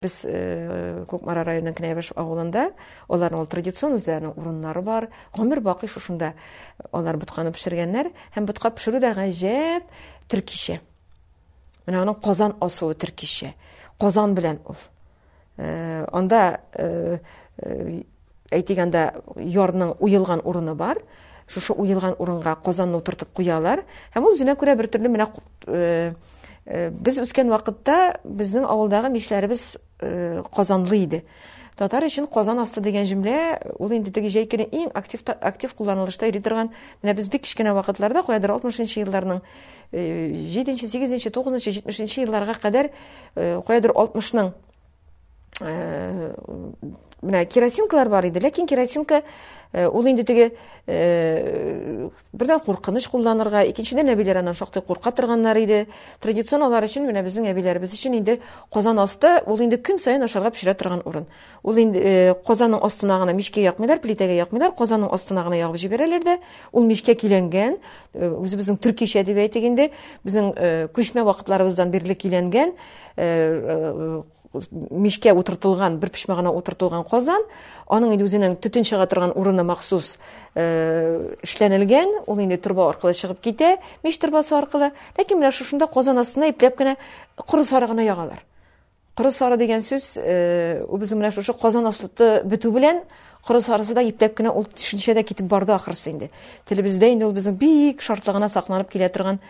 Без э, Кукмара районының Кнәйбаш авылында, аларның ул традицион үзләренең урыннары бар. Гомер бакый шушында алар ботканы пешергәннәр һәм ботка пешерү дә гаҗәп төркичә. Менә аның Казан асуы төркичә. Казан белән ул. Анда, әйтик, анда ярның уелган урыны бар. Шушы уелган урынга казанны утыртып куялар. Һәм ул үзенә күрә бер төрле менә без үскән вакытта безнең авылдагы мишләребез казанлы иде. Татар өчен казан асты дигән җөмлә ул инде теге җәйкене иң актив актив кулланылышта йөри торган, менә без бик кечкенә вакытларда, куядыр 60 нчы елларның җиденче сигезенче тугызынчы җитмешенче елларга кадәр каядыр алтмышның менә керосинкалар бар иде ләкин керосинка ул инде теге бердән куркыныч кулланырга икенчедән әбиләр аннан шактый курка торганнар иде традицион алар өчен менә безнең әбиләребез өчен инде казан асты ул инде көн саен ашарга пешерә торган урын Ул инде э, казанның астына гына мичкә якмыйлар, плитәгә якмыйлар, казанның астына гына ягып җибәрәләр дә, ул мичкә киләнгән, э, үзебезнең төркичә дип әйтик инде, безнең э, күчмә вакытларыбыздан бирле киләнгән мичкә утыртылган, бер пешмә гына утыртылган казан, аның инде үзенең төтен чыга торган урыны махсус эшләнелгән, ул инде торба аркылы чыгып китә, мич торбасы аркылы, ләкин менә шушында казан астына ипләп кенә коры сарыгына ягалар. Коры сары дигән сүз үзем менә шушы Казан аслыты бетү белән коры сарысы да ипләп кенә ул төшенчә дә китеп барды ахрысы инде. Телебездә инде ул безнең бик шартлыгына сакланып килә торган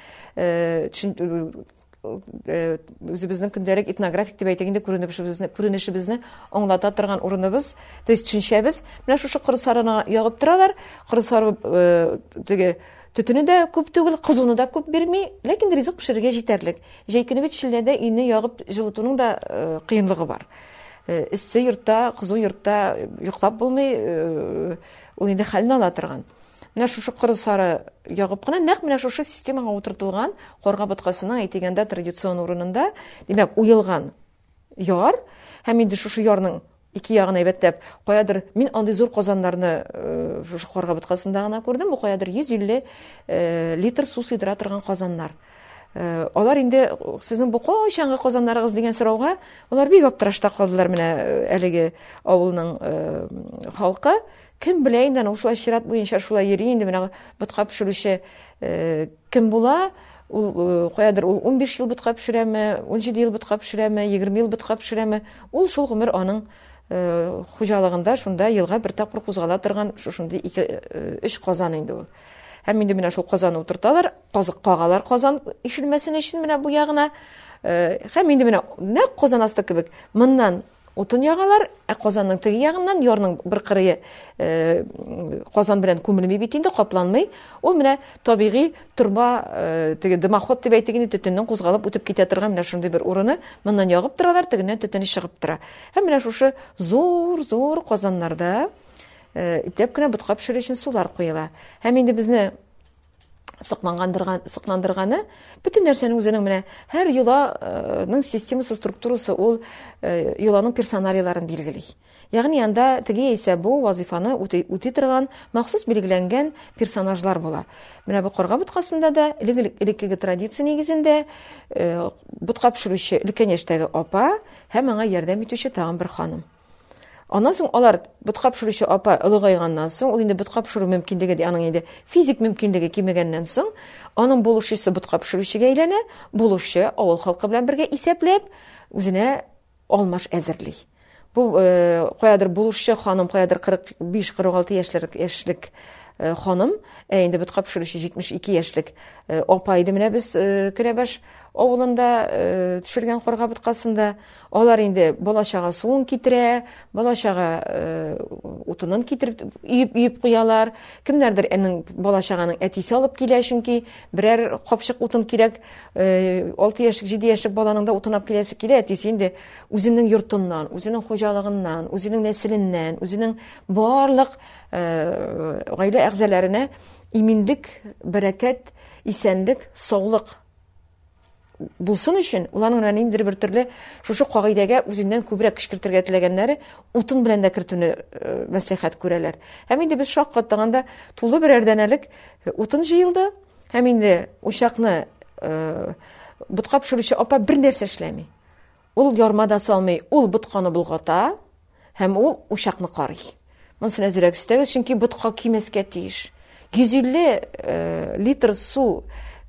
үзебезнең көндәлек этнографик дип әйтик инде күренешебезне күренешебезне аңлата торган урыныбыз то есть төшенчәбез менә шушы коры сарына ягып торалар коры сары теге Төтене дә күп түгел, кызуны да күп бирми, ләкин ризык пешерергә җитәрлек. Җәй көне бит челләдә өйне ягып җылытуның да кыенлыгы бар. Эссе йортта, кызу йортта йоклап булмый, ул инде хәлне ала торган. Менә шушы коры сары ягып кына нәкъ менә шушы системага утыртылган карга боткасының әйтегәндә традицион урынында, димәк, уелган Яр, һәм инде шушы ярның ике ягын әйбәтләп, каядыр мин андый зур казаннарны э, шушы Карга боткасында гына күрдем. Бу каядыр 150 э, литр су сыйдыра торган казаннар. Э, алар инде сезнең бу кайчанга казаннарыгыз дигән сорауга, алар бик аптырашта калдылар менә әлеге авылның халкы. Кем белә инде, ул шулай чират буенча шулай йөри инде менә ботка пешерүче Кем була? Ул каядыр ул унбиш ел ботка пешерәме, унҗиде ел ботка пешерәме, егерме ел ботка пешерәме, ул шул гомер аның хуҗалыгында шунда елга бер тапкыр кузгала торган шушындый ике өч казан инде ул. Һәм инде менә шул казаны утырталар, казык кагалар казан ишелмәсен өчен менә бу ягына. Һәм инде менә нәкъ казан асты кебек, моннан Утын ягалар, ә казанның теге ягыннан ярның бер кырые казан белән күмелми бит инде, капланмый. Ул менә табигый торба, теге дымоход дип әйтик инде, төтеннең кузгалып үтеп китә торган менә шундый бер урыны. Моннан ягып торалар, тегеннән төтене чыгып тора. Һәм менә шушы зур-зур казаннарда ипләп кенә ботка пешерү өчен сулар куела. Һәм инде безне сыклангандырган сыкландырганы бөтен нәрсәнең үзенең менә һәр йоланың системасы структурасы ул э, йоланың персоналияләрен билгели ягъни анда теге яисә бу вазифаны үти торган махсус билгеләнгән персонажлар була менә бу корга боткасында да элеккеге традиция нигезендә э, ботка пешерүче өлкән яшьтәге апа һәм аңа ярдәм итүче тагын бер ханым Аннан соң алар ботка пешерүче апа олыгайганнан соң, ул инде ботка пешерү мөмкинлеге дә аның инде физик мөмкинлеге кимегәннән соң, аның булышчысы ботка пешерүчегә әйләнә, булышчы авыл халкы белән бергә исәпләп, үзенә алмаш әзерли. Бу э, каядыр булышчы ханым, каядыр 45-46 яшьлек яшьлек э, ханым, ә инде ботка пешерүче 72 яшьлек э, апа иде менә без Кенәбаш авылында төшергән карга боткасында. Алар инде бала-чага суын китерә, бала-чага утынын китереп өеп-өеп куялар. Кемнәрдер әнең бала-чаганың әтисе алып килә, чөнки берәр капчык утын кирәк. 6 яшьлек, 7 яшьлек баланың да утын алып киләсе килә, әтисе инде үзенең йортыннан, үзенең хуҗалыгыннан, үзенең нәселеннән, үзенең барлык гаилә әгъзаларына иминлек, бәрәкәт, исәнлек, саулык булсын өчен, ул аның ниндидер бер төрле шушы кагыйдәгә үзеннән күбрәк кычкыртырга теләгәннәре утын белән дә кертүне э, мәслихәт күрәләр. Һәм инде без шаккаттаганда тулы берәр дәнәлек э, утын җыелды, һәм инде учакны э, бутка пешерүче апа бер нәрсә эшләми. Ул ярма да салмый, ул ботканы болгата һәм ул учакны карый. Монсын әзерәк өстәгез, чөнки ботка кимәскә тиеш. 150 э, литр су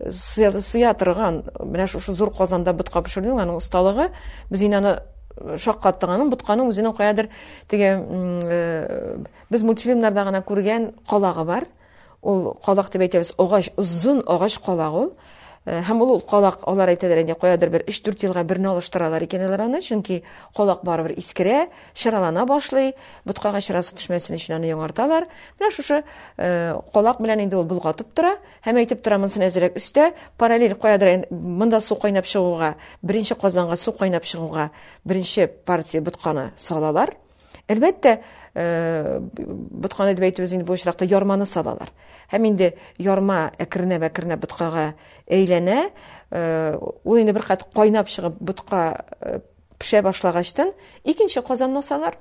суя торган менә шушы зур казанда ботка пешерүнең аның осталыгы без инде аны э, шаккаттык аның ботканың үзенең каядыр теге э, без мультфильмнарда гына күргән калагы бар Ул калак дип әйтәбез, агач, озын агач калак ул. Э, һәм ул калак, алар әйтәләр инде, каядыр бер 3-4 елга берне алыштыралар икән алар аны, чөнки калак барыбер искерә, чыралана башлый, боткага чырасы төшмәсен өчен аны яңарталар. Менә шушы э, калак белән инде ул болгатып тора, һәм әйтеп тора монсын әзерәк өстә, параллель каядыр монда су кайнап чыгуга, беренче казанга су кайнап чыгуга беренче партия ботканы салалар. Әлбәттә, э, ботканы дип әйтүебез инде бу очракта ярманы салалар. Һәм инде ярма әкренләп-әкренләп боткага әйләнә. Э, ул инде бер кат кайнап чыгып ботка э, пешә башлагачтан, икенче казанны салалар.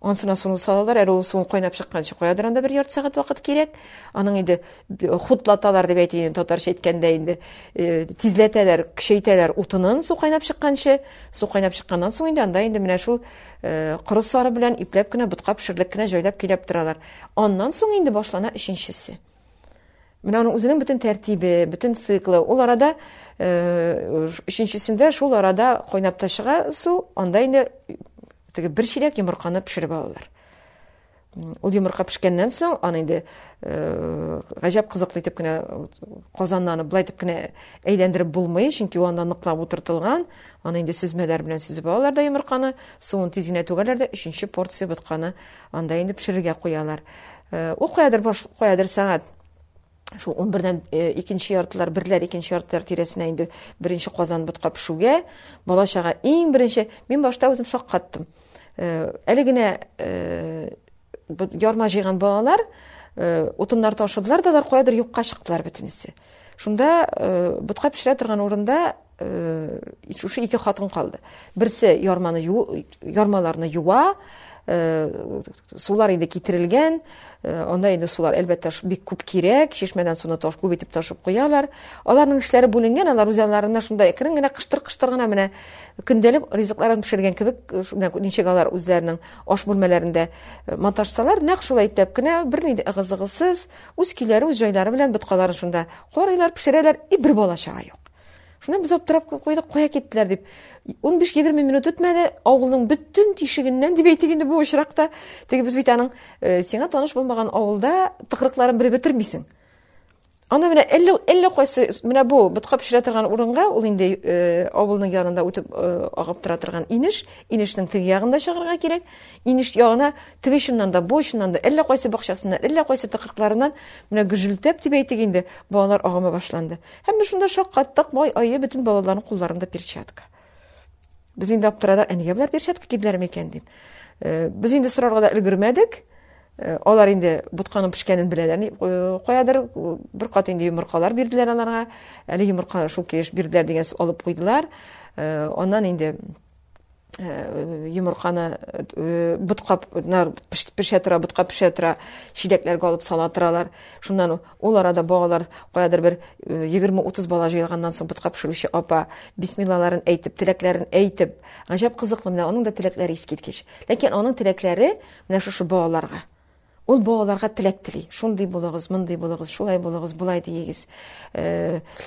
Ансына суны салалар, әле ул суын кайнап чыкканчы куядыр анда бер ярты сәгать вакыт кирәк. Аның инде хутлаталар дип әйтәйен татарча әйткәндә инде э, тизләтәләр көчәйтәләр утынын су кайнап чыкканчы су кайнап чыкканнан соң инде анда инде менә шул э, коры сары белән ипләп кенә ботка пешерелеп кенә җайлап көйләп торалар аннан соң инде башлана өченчесе менә аның үзенең бөтен тәртибе бөтен циклы ул арада э, өченчесендә шул арада кайнап та чыга су анда инде теге бер чиләк йомырканы пешереп алалар Ул йомырка пешкәннән соң, аны инде э, гаҗәп кызыклы итеп кенә казаннан былай итеп кенә әйләндереп булмый, чөнки ул анда ныклап утыртылган. Аны инде сөзмәләр белән сөзеп алалар да йомырканы, суын тиз генә түгәләр дә өченче порция ботканы анда инде пешерергә куялар. Э, ул каядыр баш, каядыр сәгать шул 11-дән э, икенче яртылар, берләр икенче яртылар тирәсенә инде беренче казан ботка пешүгә, бала чага иң беренче, мин башта үзем шаккаттым. Э, әле генә э, ярма җыйган балалар утыннар ташыдылар да, алар каядыр юкка чыктылар бөтенесе. Шунда ботка пешерә торган урында шушы ике хатын калды берсе ярманы ярмаларны юа сулар инде китерелгән анда инде сулар әлбәттә бик күп кирәк чишмәдән суны таш күп итеп ташып куялар аларның эшләре бүленгән алар үзаларына шунда әкрен генә кыштыр кыштыр гына менә көндәлек ризыкларын пешергән кебек ничек алар үзләренең аш бүлмәләрендә маташсалар нәкъ шулай иптәп кенә берни дә ыгызыгысыз үз көйләре үз җайлары белән боткаларын шунда карыйлар пешерәләр и бер бала чага юк Шуны без аптырап куйдык, кая киттеләр дип. 15-20 минут үтмәде, авылның бөтен тишегеннән дип әйтик инде бу очракта. Теге без бит аның э, сиңа таныш булмаган авылда тыкрыкларын бер бетермисең. Ана менә әллә әллә кайсы менә бу бутка пешерә торган урынга, ул инде э, авылның янында үтеп э, агып тора торган инеш, инешнең теге ягында чыгарга кирәк. Инеш ягына теге чыннан да, бу чыннан да әллә кайсы бакчасыннан, әллә кайсы тыкрыкларыннан менә гүжелтәп дип әйтик инде, балалар агыма башланды. Һәм без шунда шаккаттык, май ае бөтен балаларның кулларында перчатка. Без инде аптырадык, ә нигә болар перчатка киделәр микән дип. Э, без инде сорарга да өлгермәдек. Э, алар инде ботканың пешкәнен беләләр э, каядыр э, бер кат инде йомыркалар бирделәр аларга әле йомырка шул кеш бирделәр дигән алып куйдылар аннан инде Э, йомырканы э, бутка пешә тора бутка пешә тора чиләкләргә алып сала торалар шуннан ул арада балалар каядыр бер э, егерме утыз бала җыелганнан соң бутка пешерүче апа бисмиллаларын әйтеп теләкләрен әйтеп гаҗәп кызыклы менә аның да теләкләре искиткеч ләкин аның теләкләре менә шушы балаларга Ул балаларга теләк тели. Шундый булыгыз, мондый булыгыз, шулай булыгыз, болай диегез.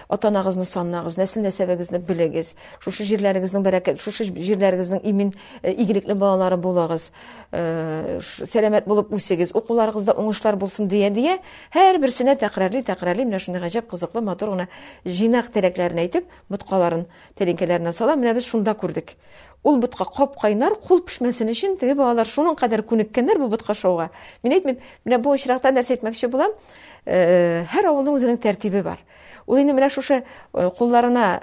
Ата-анагызны санлагыз, нәсел-нәсәбегезне белегез. Шушы җирләрегезнең бәрәкәт, шушы җирләрегезнең имин, игелекле балалары булыгыз. Сәламәт булып үсегез, укуларыгызда уңышлар булсын дия-дия, һәрберсенә тәкърарли-тәкърарли менә шундый гаҗәп кызыклы, матур гына җыйнак теләкләрен әйтеп, боткаларын тәлинкәләренә сала. Менә без шунда күрдек. Ул ботка кап-кайнар, кул пешмәсен өчен, теге балалар шуның кадәр күнеккәннәр бу ботка шоуга. Мин әйтмим, менә бу очракта нәрсә әйтмәкче булам, һәр авылның үзенең тәртибе бар. Ул инде менә шушы кулларына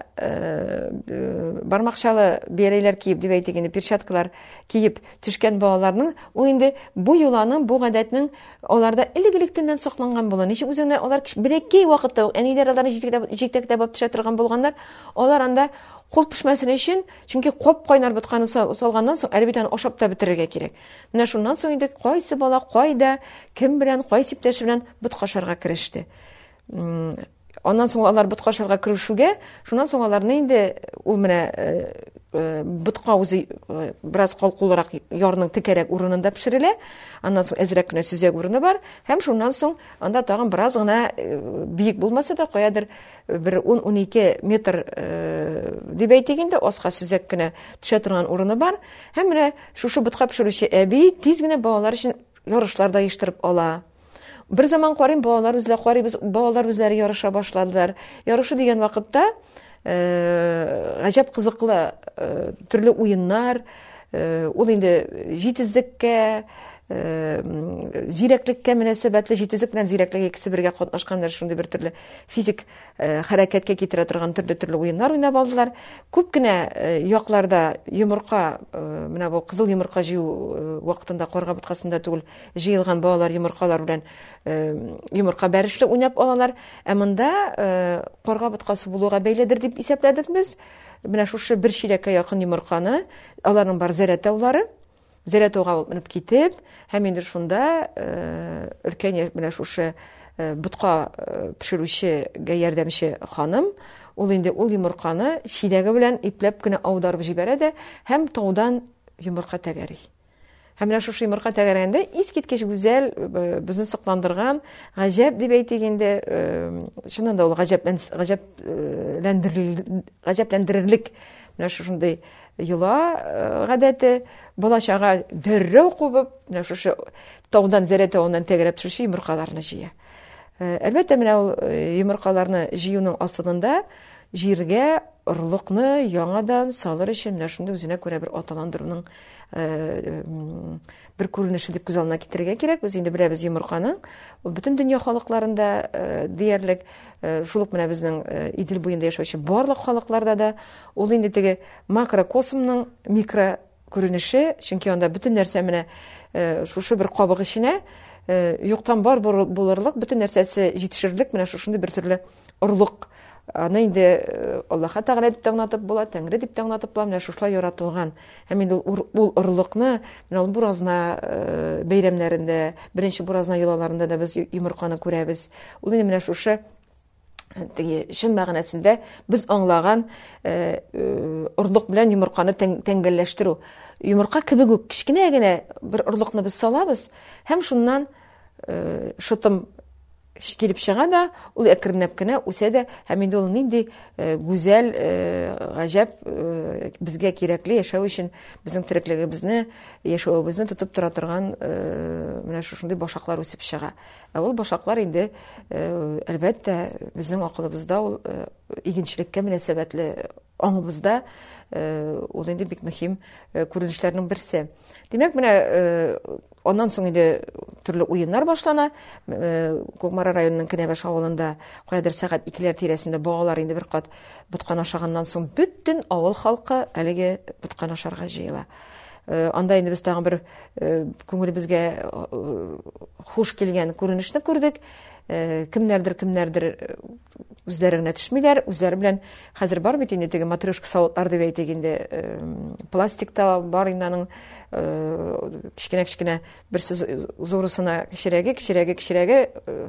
бармакчалы бияләйләр киеп, дип әйтик инде, перчаткалар киеп төшкән балаларның, ул инде бу йоланың, бу гадәтнең аларда элек-электәннән сакланган була. Ничек үзеңне алар беләкәй вакытта ук әниләр аларны җитәкләп җитәкләп төшә торган булганнар, алар анда Кул пешмәсен өчен, чөнки кап-кайнар ботканы салганнан соң, әле бит аны ашап та бетерергә кирәк. Менә шуннан соң инде кайсы бала кайда, кем белән, кайсы иптәш белән ботка ашарга кереште. Аннан соң алар ботка ашарга керешүгә, шуннан соң аларны инде ул менә э, э, ботка үзе э, бераз калкулырак ярның текәрәк урынында пешерелә. Аннан соң әзрәк кенә сөзәк урыны бар һәм шуннан соң анда тагын бераз гына биек булмаса да, каядыр бер ун-унике метр дип әйтик инде, аска сөзәк кенә төшә торган урыны бар. Һәм менә шушы ботка пешерүче әби тиз генә балалар өчен ярышлар да оештырып ала. Бер заман карыйм, балалар үзләре карыйбыз, балалар үзләре ярыша башладылар. Ярышу дигән вакытта гаҗәп кызыклы төрле уеннар, ул инде җитезлеккә, зирәклеккә мөнәсәбәтле, җитезлек белән зирәклек икесе бергә катнашкан шундый бер төрле физик хәрәкәткә китерә торган төрле-төрле уеннар уйнап алдылар. Күп кенә якларда йомырка, менә бу кызыл йомырка җыю вакытында карга боткасында түгел, җыелган балалар йомыркалар белән йомырка бәрешле уйнап алалар. Ә монда карга боткасы булуга бәйледер дип исәпләдек без. Менә шушы бер чиләккә якын йомырканы, аларның бар зәрә таулары, Зәләтауга ул менеп китеп, һәм инде шунда өлкән менә шушы ботка пешерүчегә ярдәмче ханым, ул инде ул йомырканы чиләге белән ипләп кенә аударып җибәрә дә һәм таудан йомырка тәгәри. Һәм менә шушы йомырка тәгәргәндә искиткеч гүзәл, безне сокландырган, гаҗәп дип әйтик инде, чыннан да ул гаҗәпләндерерлек менә шушындый Йола гадәте, бала-чага дәррәү кубып, менә шушы таудан, Зәрә тавыннан тәгәрәп төшүче йомыркаларны җыя. Әлбәттә, менә ул йомыркаларны җыюның асылында җиргә орлыкны яңадан салыр өчен менә шундый үзенә күрә бер аталандыруның бер күренеше дип күз алдына китерергә кирәк. Без инде беләбез йомырканың ул бөтен дөнья халыкларында диярлек шул ук менә безнең Идел буенда яшәүче барлык халыкларда да Ул инде теге макрокосмның микро күренеше, чөнки анда бөтен нәрсә менә шушы бер кабык эченә юктан бар булырлык, бөтен нәрсәсе җитешерлек менә шушындый бер төрле орлык. Аны инде Аллаһы Тәгалә дип таңнатып була, Тәңре дип таңнатып була, менә шушылай яратылган. Һәм инде ул орлыкны менә ул буразна бәйрәмнәрендә, беренче буразна йолаларында да без йомырканы күрәбез. Ул инде менә шушы теге чын мәгънәсендә без аңлаган э, э, орлык белән йомырканы тәңгәлләштерү. Йомырка кебек үк кечкенә генә бер орлыкны без салабыз һәм шуннан э, шытым килеп чыга да, ул әкренләп кенә үсә дә һәм инде ул нинди гүзәл, гаҗәп безгә кирәкле яшәү өчен безнең тереклегебезне, яшәвебезне тотып тора торган менә шушындый башаклар үсеп чыга. Ә ул башаклар инде, әлбәттә, безнең акылыбызда ул игенчелеккә мөнәсәбәтле аңыбызда ул инде бик мөһим күренешләрнең берсе. Димәк, менә аннан соң инде төрле уеннар башлана. Кукмара районының Кенәбаш авылында каядыр сәгать икеләр тирәсендә богалар инде бер кат боткан ашаганнан соң бөтен авыл халкы әлеге боткан ашарга җыела. Э, анда инде без тагын бер э, күңелебезгә э, хуш килгән күренешне күрдек кемнәрдер кемнәрдер үзләре генә төшмиләр үзләре белән хәзер бар бит инде теге матрешка савытлар дип әйтик инде пластикта бар инде аның кечкенә кечкенә берсе зурысына кечерәге кечерәге кечерәге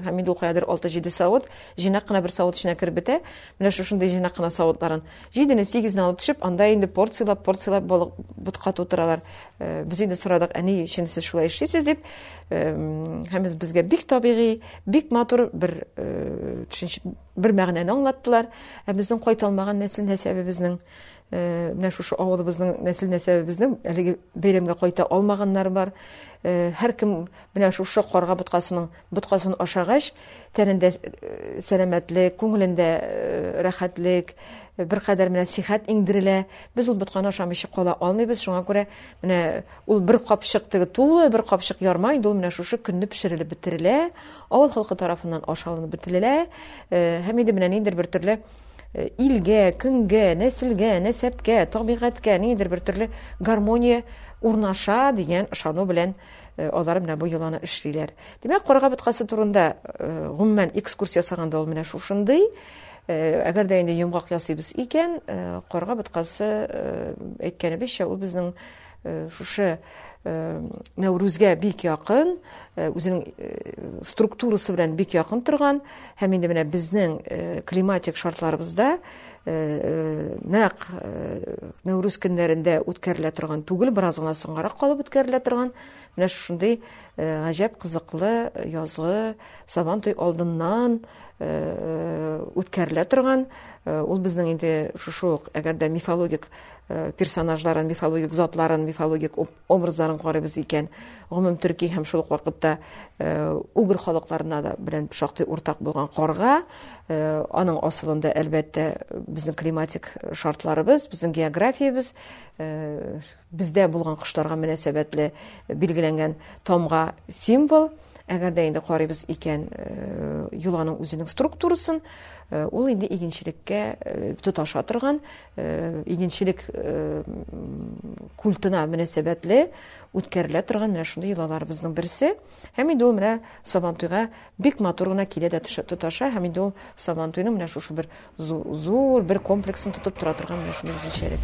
һәм инде ул каядыр алты җиде савыт җыйнак кына бер савыт эченә кереп бетә менә шушындый җыйнак кына савытларын җидене сигезне алып төшеп анда инде порцияләп порцияләп балык ботка тутыралар без инде сорадык әни өчен сез шулай эшлисез дип һәм безгә бик табигый бик матур бер бер мәгънәне аңлаттылар ә безнең кайталмаган нәсел нәсәбебезнең Э, менә шушы авылыбызның нәсел нәсәбебезнең әлеге бәйрәмгә кайта алмаганнар бар э, һәркем менә шушы карга боткасының боткасын ашагач тәнендә э, сәламәтлек күңелендә рәхәтлек беркадәр менә сихәт иңдерелә без ул ботканы ашамыйча кала алмыйбыз шуңа күрә менә ул бер капчык теге тулы бер капчык ярма инде ул менә шушы көнне пешерелеп бетерелә авыл халкы тарафыннан ашалынып бетерелә һәм инде менә ниндидер бер төрле э, илгә, көнгә, нәселгә, нәсәпкә, табигатькә ниндидер бер төрле гармония урнаша дигән ышану белән э, алар менә бу йоланы эшлиләр. Димәк, карга боткасы турында э, гомумән экскурсия ясаганда ул менә шушындый. Әгәр дә инде йомгак ясыйбыз икән, карга боткасы әйткәнебезчә, ул безнең Э, шушы э, нәүрүзгә бик якын э, үзенең структурасы белән бик якын торган һәм инде менә безнең климатик шартларыбызда нәкъ нәүрүз көннәрендә үткәрелә торган түгел бераз гына соңгарак калып үткәрелә торган менә шушындый гаҗәп кызыклы язгы сабан туй алдыннан үткәрелә торган ул безнең инде шушы ук әгәр дә мифологик Э, персонажларын мифологик затларын мифологик образларын карыйбыз икән гомум төрки һәм шул ук вакытта э, угр халыкларына да белән шактый уртак булган карга э, аның асылында әлбәттә безнең климатик шартларыбыз безнең географиябез бездә булган кошларга мөнәсәбәтле билгеләнгән тамга символ әгәр дә инде карыйбыз икән юланың үзенең структурасын ул инде игенчелеккә тоташа торган Э, игенчелек э, культына мөнәсәбәтле үткәрелә торган менә шундый йолаларыбызның берсе һәм инде ул менә сабантуйга бик матур гына килә дә тоташа һәм инде ул сабантуйның менә шушы бер зур бер комплексын тотып тора торган менә шундый үзенчәлек